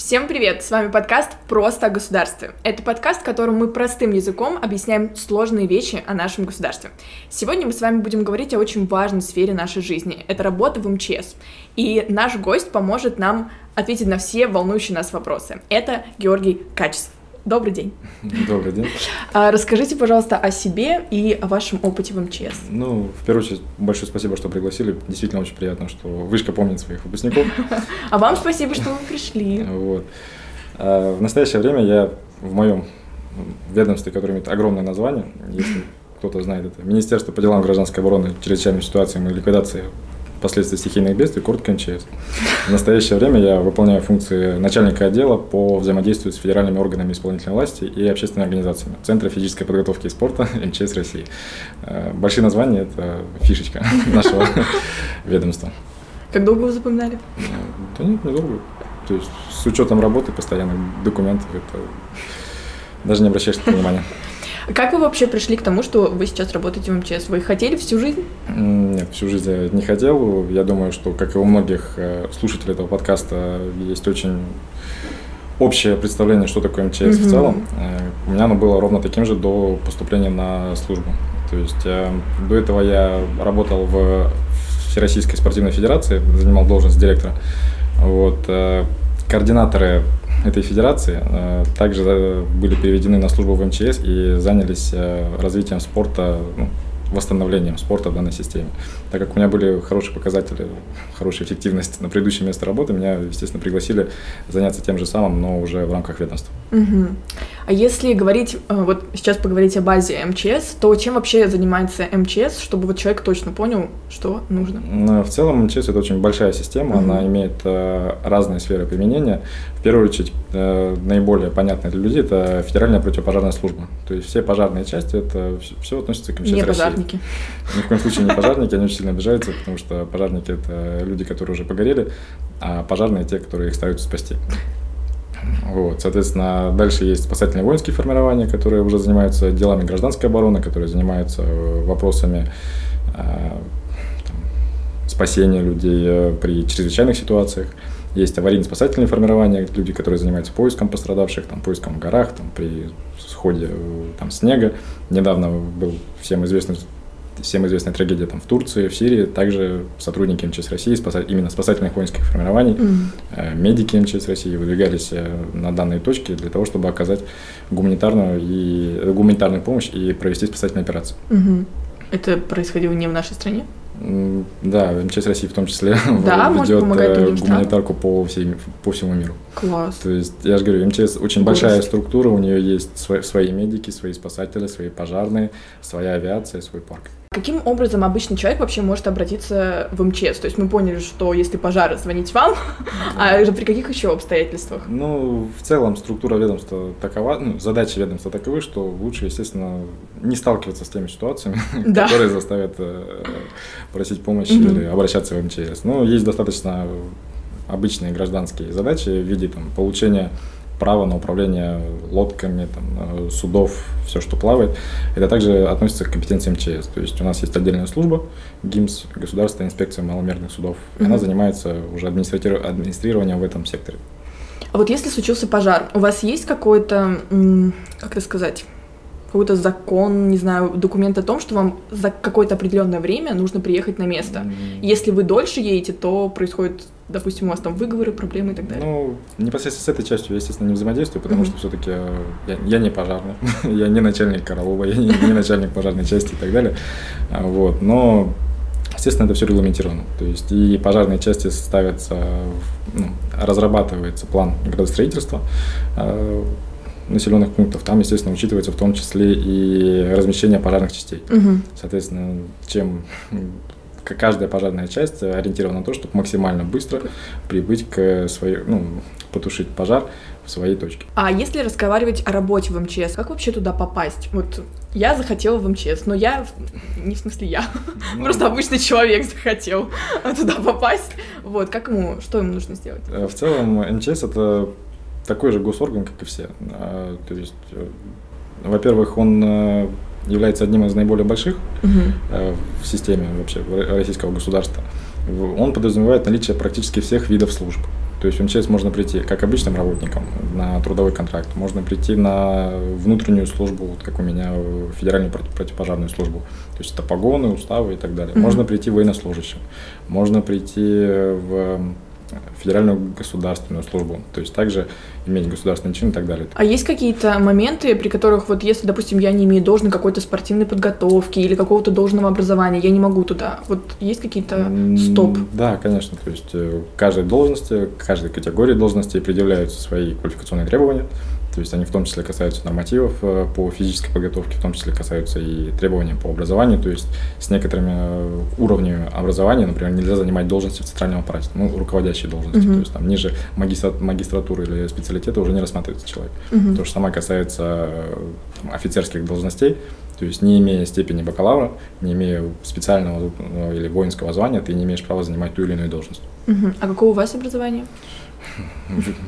Всем привет! С вами подкаст «Просто о государстве». Это подкаст, в котором мы простым языком объясняем сложные вещи о нашем государстве. Сегодня мы с вами будем говорить о очень важной сфере нашей жизни. Это работа в МЧС. И наш гость поможет нам ответить на все волнующие нас вопросы. Это Георгий Качеств. Добрый день. Добрый день. А, расскажите, пожалуйста, о себе и о вашем опыте в МЧС. Ну, в первую очередь, большое спасибо, что пригласили. Действительно очень приятно, что Вышка помнит своих выпускников. А вам спасибо, что вы пришли. Вот. А, в настоящее время я в моем ведомстве, которое имеет огромное название, если кто-то знает это, Министерство по делам гражданской обороны, чрезвычайным ситуациям и ликвидации последствий стихийных бедствий, коротко МЧС. В настоящее время я выполняю функции начальника отдела по взаимодействию с федеральными органами исполнительной власти и общественными организациями Центра физической подготовки и спорта МЧС России. Э, большие названия – это фишечка нашего ведомства. Как долго вы запоминали? Да нет, недолго. То есть с учетом работы постоянных документов это даже не обращаешь внимания. Как вы вообще пришли к тому, что вы сейчас работаете в МЧС? Вы хотели всю жизнь? Нет, всю жизнь я не хотел. Я думаю, что, как и у многих э, слушателей этого подкаста, есть очень общее представление, что такое МЧС mm-hmm. в целом. Э, у меня оно было ровно таким же до поступления на службу. То есть э, до этого я работал в Всероссийской спортивной федерации, занимал должность директора. Вот, координаторы этой федерации э, также э, были переведены на службу в МЧС и занялись э, развитием спорта, ну, восстановлением спорта в данной системе. Так как у меня были хорошие показатели, хорошая эффективность на предыдущем месте работы, меня, естественно, пригласили заняться тем же самым, но уже в рамках ведомства. Угу. А если говорить, вот сейчас поговорить о базе МЧС, то чем вообще занимается МЧС, чтобы вот человек точно понял, что нужно? В целом МЧС это очень большая система, угу. она имеет разные сферы применения. В первую очередь, э, наиболее понятная для людей это федеральная противопожарная служба. То есть все пожарные части, это все, все относится к МЧС Не России. пожарники. Ни в коем случае не пожарники, они очень сильно обижаются, потому что пожарники это люди, которые уже погорели, а пожарные те, которые их стараются спасти. Вот, соответственно, дальше есть спасательные воинские формирования, которые уже занимаются делами гражданской обороны, которые занимаются э, вопросами э, там, спасения людей э, при чрезвычайных ситуациях. Есть аварийно-спасательные формирования, люди, которые занимаются поиском пострадавших, там, поиском в горах, там, при сходе там, снега. Недавно был всем известный всем известная трагедия там в Турции, в Сирии, также сотрудники МЧС России, спаса... именно спасательных воинских формирований, mm-hmm. медики МЧС России выдвигались э, на данные точки для того, чтобы оказать гуманитарную, и... гуманитарную помощь и провести спасательные операции. Mm-hmm. Это происходило не в нашей стране? Да, МЧС России в том числе да, ведет э, гуманитарку по, всей, по всему миру. Класс. То есть, я же говорю, МЧС очень Класс. большая структура, у нее есть свои, свои медики, свои спасатели, свои пожарные, своя авиация, свой парк. Каким образом обычный человек вообще может обратиться в МЧС? То есть мы поняли, что если пожар, звонить вам, а при каких еще обстоятельствах? Ну, в целом структура ведомства такова, ну, задачи ведомства таковы, что лучше, естественно, не сталкиваться с теми ситуациями, да. которые заставят э, просить помощи mm-hmm. или обращаться в МЧС. Но есть достаточно обычные гражданские задачи в виде там, получения право на управление лодками, там, судов, все, что плавает. Это также относится к компетенции МЧС. То есть у нас есть отдельная служба, ГИМС, Государственная инспекция маломерных судов. Mm-hmm. Она занимается уже администрированием в этом секторе. А вот если случился пожар, у вас есть какой-то, как это сказать, какой-то закон, не знаю, документ о том, что вам за какое-то определенное время нужно приехать на место. Mm-hmm. Если вы дольше едете, то происходит, допустим, у вас там выговоры, проблемы и так далее. Ну, непосредственно с этой частью я, естественно, не взаимодействую, потому mm-hmm. что все-таки я, я не пожарный, я не начальник Караулова, я не, не начальник пожарной части и так далее. А, вот, но Естественно, это все регламентировано. То есть и пожарные части ставятся, ну, разрабатывается план градостроительства, а, населенных пунктов, там, естественно, учитывается в том числе и размещение пожарных частей. Угу. Соответственно, чем каждая пожарная часть ориентирована на то, чтобы максимально быстро прибыть к своей, ну, потушить пожар в своей точке. А если разговаривать о работе в МЧС, как вообще туда попасть? Вот я захотела в МЧС, но я, не в смысле я, ну, просто обычный человек захотел туда попасть. Вот, как ему, что ему нужно сделать? Э, в целом МЧС это такой же госорган, как и все. А, то есть, э, во-первых, он э, является одним из наиболее больших угу. в системе вообще российского государства. Он подразумевает наличие практически всех видов служб. То есть в МЧС можно прийти как обычным работникам на трудовой контракт, можно прийти на внутреннюю службу, вот как у меня, федеральную противопожарную службу. То есть это погоны, уставы и так далее. Mm-hmm. Можно прийти военнослужащим, можно прийти в федеральную государственную службу, то есть также иметь государственный чин и так далее. А есть какие-то моменты, при которых вот если, допустим, я не имею должной какой-то спортивной подготовки или какого-то должного образования, я не могу туда, вот есть какие-то стоп? Да, конечно, то есть э, каждой должности, каждой категории должности предъявляются свои квалификационные требования, то есть они в том числе касаются нормативов э, по физической подготовке, в том числе касаются и требований по образованию. То есть с некоторыми э, уровнями образования, например, нельзя занимать должности в центральном аппарате, ну, руководящие должности. Uh-huh. То есть там ниже магистра- магистратуры или специалитета уже не рассматривается человек. Uh-huh. То же самое касается э, там, офицерских должностей. То есть не имея степени бакалавра, не имея специального или воинского звания, ты не имеешь права занимать ту или иную должность. Uh-huh. А какое у вас образование?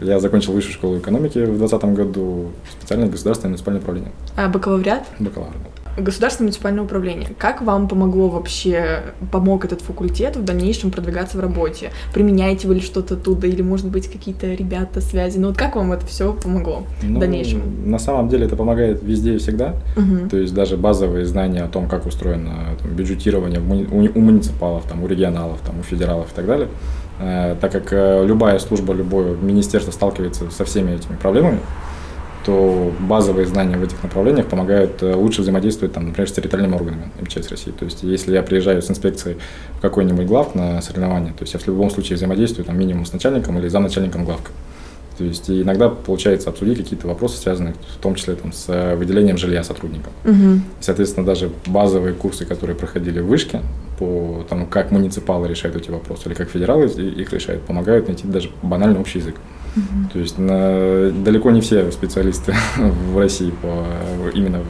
Я закончил высшую школу экономики в 2020 году, специальное государственное муниципальное управление. А бакалавриат? Бакалавр, Государственное муниципальное управление. Как вам помогло вообще, помог этот факультет в дальнейшем продвигаться в работе? Применяете вы ли что-то оттуда, или, может быть, какие-то ребята, связи? Ну вот как вам это все помогло ну, в дальнейшем? На самом деле это помогает везде и всегда. Угу. То есть даже базовые знания о том, как устроено там, бюджетирование у муниципалов, там, у регионалов, там, у федералов и так далее – Э, так как э, любая служба, любое министерство сталкивается со всеми этими проблемами, то базовые знания в этих направлениях помогают э, лучше взаимодействовать, там, например, с территориальными органами МЧС России. То есть, если я приезжаю с инспекцией в какой-нибудь глав на соревнования, то есть я в любом случае взаимодействую там, минимум с начальником или замначальником главка. То есть и иногда получается обсудить какие-то вопросы, связанные в том числе там, с выделением жилья сотрудникам. Угу. Соответственно, даже базовые курсы, которые проходили в вышке, по тому, как муниципалы решают эти вопросы, или как федералы их решают, помогают найти даже банальный общий язык. Угу. То есть на, далеко не все специалисты в России по именно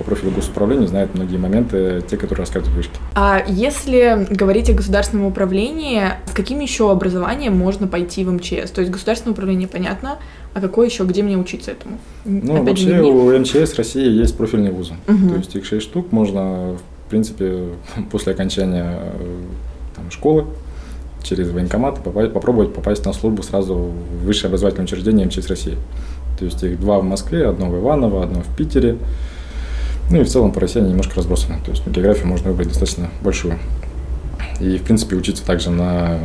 по профилю госуправления знают многие моменты, те, которые рассказывают вышки. А если говорить о государственном управлении, с каким еще образованием можно пойти в МЧС? То есть государственное управление понятно, а какое еще, где мне учиться этому? Ну, Опять вообще у МЧС России есть профильные вузы. Угу. То есть их 6 штук можно, принципе, после окончания там, школы через военкомат попасть, попробовать попасть на службу сразу в высшее образовательное учреждение МЧС России. То есть их два в Москве, одно в Иваново, одно в Питере. Ну и в целом по России они немножко разбросаны. То есть географию можно выбрать достаточно большую. И, в принципе, учиться также на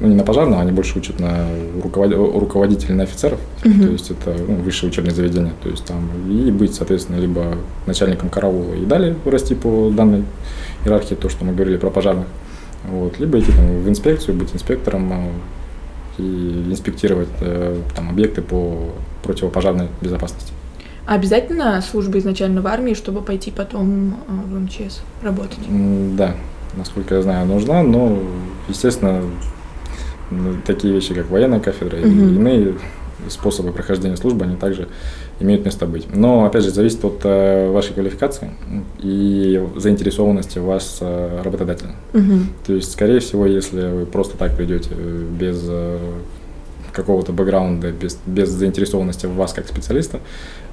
ну, не на пожарного, они больше учат на руковод... руководителей, на офицеров. Uh-huh. То есть это ну, высшее учебное заведение. То есть там и быть, соответственно, либо начальником караула и далее расти по данной иерархии, то, что мы говорили про пожарных. Вот, либо идти там, в инспекцию, быть инспектором э, и инспектировать э, там, объекты по противопожарной безопасности. А обязательно служба изначально в армии, чтобы пойти потом э, в МЧС работать? Да, насколько я знаю, нужна, но, естественно, такие вещи, как военная кафедра угу. и иные способы прохождения службы, они также имеют место быть. Но, опять же, зависит от э, вашей квалификации и заинтересованности вас э, работодателя. Угу. То есть, скорее всего, если вы просто так придете без э, какого-то бэкграунда, без, без заинтересованности в вас как специалиста,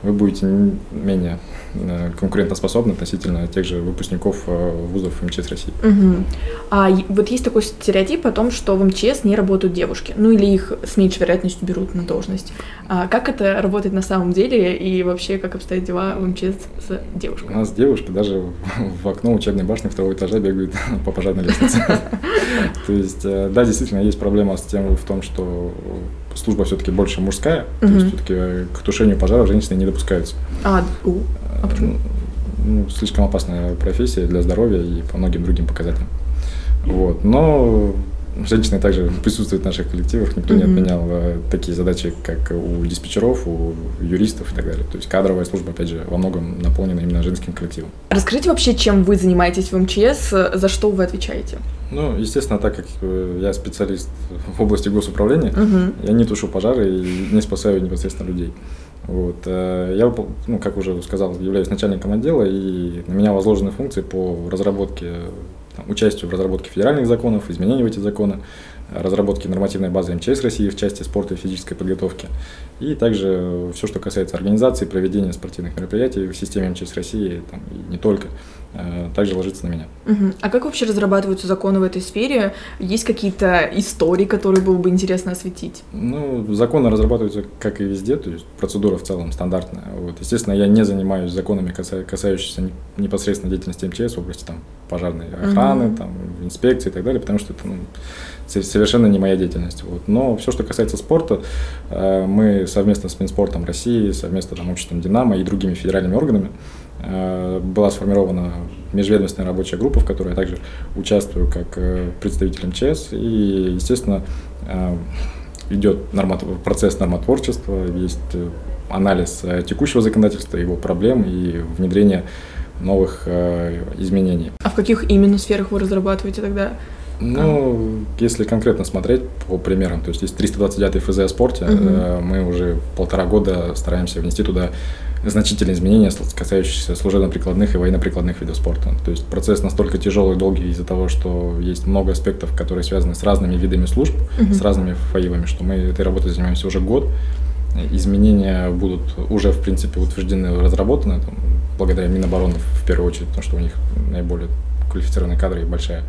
вы будете менее э, конкурентоспособны относительно тех же выпускников э, вузов МЧС России. Угу. А вот есть такой стереотип о том, что в МЧС не работают девушки, ну или их с меньшей вероятностью берут на должность. А как это работает на самом деле и вообще как обстоят дела в МЧС с девушками? У нас девушки даже в окно учебной башни второго этажа бегают по пожарной лестнице. То есть, э, да, действительно, есть проблема с тем в том, что служба все-таки больше мужская, угу. то есть все-таки э, к тушению пожара женщины не допускаются. А, у, а почему? Ну, слишком опасная профессия для здоровья и по многим другим показателям. Вот. Но женщины также присутствуют в наших коллективах, никто mm-hmm. не отменял э, такие задачи, как у диспетчеров, у юристов и так далее. То есть кадровая служба, опять же, во многом наполнена именно женским коллективом. Расскажите вообще, чем вы занимаетесь в МЧС, за что вы отвечаете? Ну, естественно, так как э, я специалист в области госуправления, угу. я не тушу пожары и не спасаю непосредственно людей. Вот. Э, я, ну, как уже сказал, являюсь начальником отдела, и на меня возложены функции по разработке, там, участию в разработке федеральных законов, изменению в эти законы, разработке нормативной базы МЧС России в части спорта и физической подготовки, и также все, что касается организации, проведения спортивных мероприятий в системе МЧС России, там, и не только. Э, также ложится на меня. Угу. А как вообще разрабатываются законы в этой сфере? Есть какие-то истории, которые было бы интересно осветить? Ну, законы разрабатываются, как и везде, то есть процедура в целом стандартная. Вот. Естественно, я не занимаюсь законами, касающимися непосредственно деятельности МЧС в области там, пожарной охраны, угу. там, инспекции и так далее, потому что это ну, совершенно не моя деятельность. Вот. Но все, что касается спорта, э, мы совместно с Минспортом России, совместно там, обществом «Динамо» и другими федеральными органами была сформирована межведомственная рабочая группа, в которой я также участвую как э, представитель МЧС. И, естественно, идет нормат... процесс нормотворчества, есть анализ текущего законодательства, его проблем и внедрение новых изменений. А в каких именно сферах вы разрабатываете тогда ну, если конкретно смотреть по примерам, то есть есть 329 ФЗ о спорте, угу. мы уже полтора года стараемся внести туда значительные изменения, касающиеся служебно-прикладных и военно-прикладных видов спорта. То есть процесс настолько тяжелый и долгий из-за того, что есть много аспектов, которые связаны с разными видами служб, угу. с разными фаивами, что мы этой работой занимаемся уже год. Изменения будут уже, в принципе, утверждены, разработаны, там, благодаря Минобороны в первую очередь, потому что у них наиболее квалифицированные кадры и большая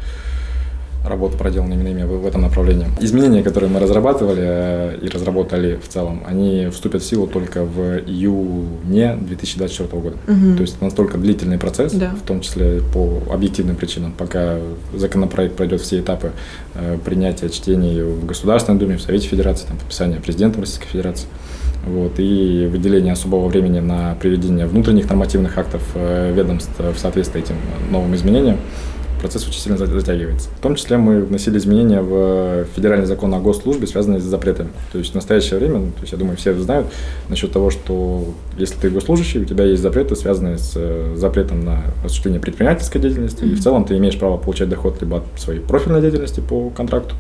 работа, проделана именно ими в, этом направлении. Изменения, которые мы разрабатывали э, и разработали в целом, они вступят в силу только в июне 2024 года. Угу. То есть настолько длительный процесс, да. в том числе по объективным причинам, пока законопроект пройдет все этапы э, принятия чтений в Государственной Думе, в Совете Федерации, там, подписания президентом Российской Федерации. Вот, и выделение особого времени на приведение внутренних нормативных актов э, ведомств в соответствии этим новым изменениям процесс очень сильно затягивается. В том числе мы вносили изменения в федеральный закон о госслужбе, связанные с запретами. То есть в настоящее время, ну, то есть я думаю, все знают насчет того, что если ты госслужащий, у тебя есть запреты, связанные с э, запретом на осуществление предпринимательской деятельности, mm-hmm. и в целом ты имеешь право получать доход либо от своей профильной деятельности по контракту,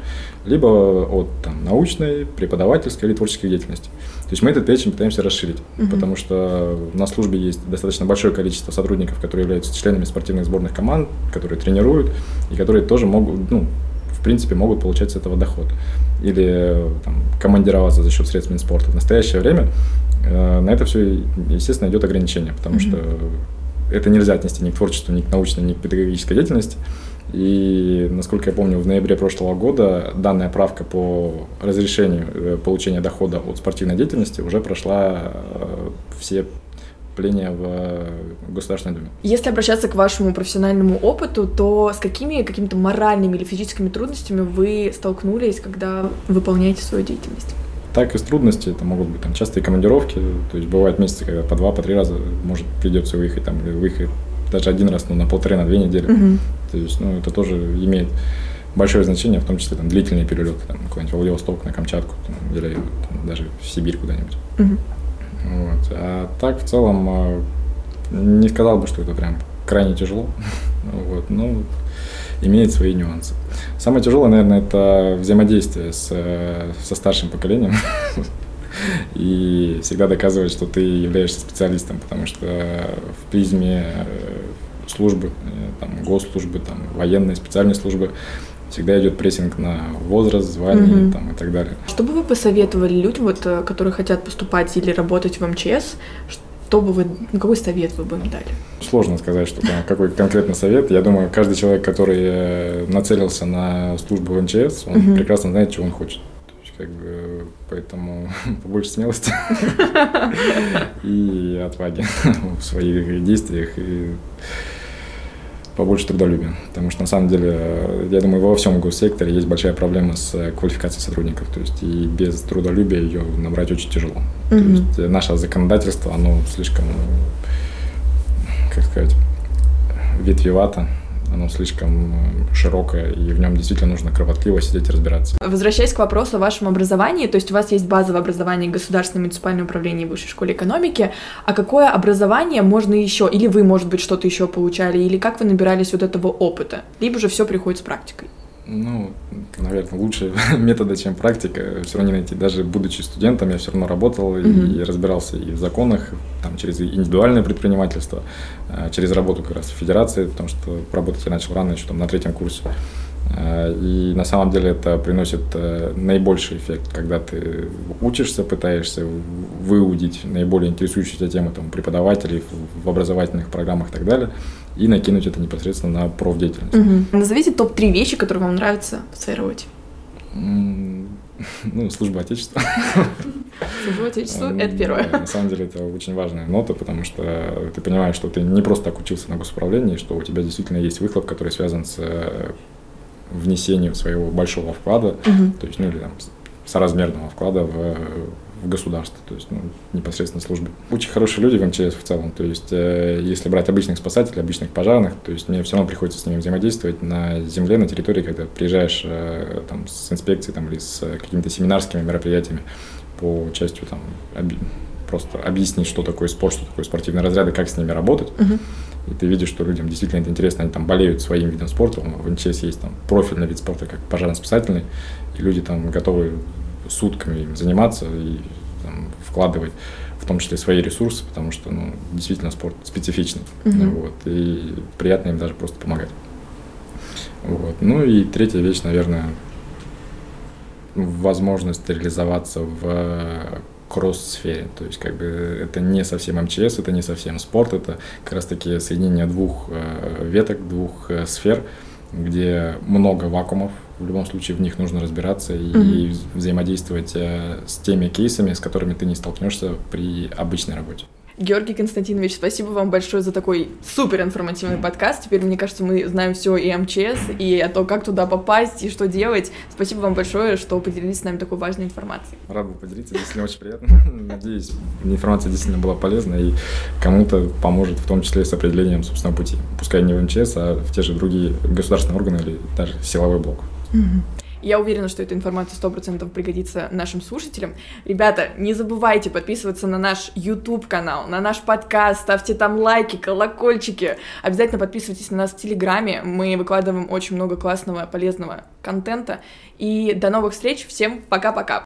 либо от там, научной, преподавательской или творческой деятельности. То есть мы этот перечень пытаемся расширить, угу. потому что на службе есть достаточно большое количество сотрудников, которые являются членами спортивных сборных команд, которые тренируют и которые тоже могут, ну, в принципе, могут получать с этого доход. Или там, командироваться за счет средств Минспорта. В настоящее время э, на это все, естественно, идет ограничение, потому угу. что это нельзя отнести ни к творчеству, ни к научной, ни к педагогической деятельности. И, насколько я помню, в ноябре прошлого года данная правка по разрешению э, получения дохода от спортивной деятельности уже прошла э, все вступления в Государственной Думе. Если обращаться к вашему профессиональному опыту, то с какими какими-то моральными или физическими трудностями вы столкнулись, когда выполняете свою деятельность? Так и с трудностями, это могут быть там частые командировки, то есть бывают месяцы, когда по два, по три раза может придется выехать, там, выехать даже один раз, ну, на полторы, на две недели. Угу. То есть, ну, это тоже имеет большое значение, в том числе там длительные перелеты, там, куда-нибудь в Владивосток, на Камчатку, там, или там, даже в Сибирь куда-нибудь. Угу. Вот. А так, в целом, а, не сказал бы, что это прям крайне тяжело, вот, но имеет свои нюансы. Самое тяжелое, наверное, это взаимодействие с, со старшим поколением, и всегда доказывать, что ты являешься специалистом, потому что в призме э, службы, э, там, госслужбы, там, военной, специальной службы всегда идет прессинг на возраст, звание угу. там, и так далее. Что бы вы посоветовали людям, вот, э, которые хотят поступать или работать в МЧС, что бы вы, ну, какой совет вы бы им дали? Сложно сказать, что там, какой конкретный совет. Я думаю, каждый человек, который нацелился на службу в МЧС, он угу. прекрасно знает, чего он хочет как бы, поэтому побольше смелости и отваги в своих действиях и побольше трудолюбия. Потому что на самом деле, я думаю, во всем госсекторе есть большая проблема с квалификацией сотрудников. То есть и без трудолюбия ее набрать очень тяжело. Mm-hmm. То есть наше законодательство, оно слишком, как сказать, ветвевато оно слишком э, широкое, и в нем действительно нужно кропотливо сидеть и разбираться. Возвращаясь к вопросу о вашем образовании, то есть у вас есть базовое образование Государственное муниципальное управление Высшей школы экономики, а какое образование можно еще, или вы, может быть, что-то еще получали, или как вы набирались вот этого опыта, либо же все приходит с практикой? Ну, наверное, лучше метода, чем практика, все равно не найти. Даже будучи студентом, я все равно работал mm-hmm. и разбирался и в законах, там, через индивидуальное предпринимательство, а, через работу как раз в федерации, потому что работать я начал рано, еще там на третьем курсе. А, и на самом деле это приносит э, наибольший эффект, когда ты учишься, пытаешься выудить наиболее интересующие тебя темы там, преподавателей в образовательных программах и так далее, и накинуть это непосредственно на профдеятельность. Угу. Назовите топ-3 вещи, которые вам нравятся в своей работе. Ну, служба Отечества. Служба Отечества — это первое. на самом деле это очень важная нота, потому что ты понимаешь, что ты не просто так учился на госуправлении, что у тебя действительно есть выхлоп, который связан с э, внесением своего большого вклада, то есть, ну, или там, соразмерного вклада в в государство, то есть ну, непосредственно службе. Очень хорошие люди в МЧС в целом, то есть э, если брать обычных спасателей, обычных пожарных, то есть мне все равно приходится с ними взаимодействовать на земле, на территории, когда приезжаешь э, там, с инспекцией там, или с какими-то семинарскими мероприятиями по частью там, оби- просто объяснить, что такое спорт, что такое спортивные разряды, как с ними работать. Uh-huh. И ты видишь, что людям действительно это интересно, они там болеют своим видом спорта. В МЧС есть там профильный вид спорта, как пожарно-спасательный, и люди там готовы сутками им заниматься и там, вкладывать в том числе свои ресурсы, потому что ну, действительно спорт специфичный. Uh-huh. Вот, и приятно им даже просто помогать. Вот. Ну и третья вещь, наверное, возможность реализоваться в кросс-сфере. То есть, как бы, это не совсем МЧС, это не совсем спорт, это как раз-таки соединение двух э, веток, двух э, сфер, где много вакуумов, в любом случае в них нужно разбираться и mm-hmm. взаимодействовать э, с теми кейсами, с которыми ты не столкнешься при обычной работе. Георгий Константинович, спасибо вам большое за такой супер информативный подкаст. Теперь, мне кажется, мы знаем все и МЧС, и о том, как туда попасть, и что делать. Спасибо вам большое, что поделились с нами такой важной информацией. Рад был поделиться, действительно очень приятно. Надеюсь, информация действительно была полезна и кому-то поможет, в том числе с определением собственного пути. Пускай не в МЧС, а в те же другие государственные органы или даже силовой блок. Я уверена, что эта информация сто процентов пригодится нашим слушателям. Ребята, не забывайте подписываться на наш YouTube-канал, на наш подкаст, ставьте там лайки, колокольчики. Обязательно подписывайтесь на нас в Телеграме. Мы выкладываем очень много классного, полезного контента. И до новых встреч. Всем пока-пока.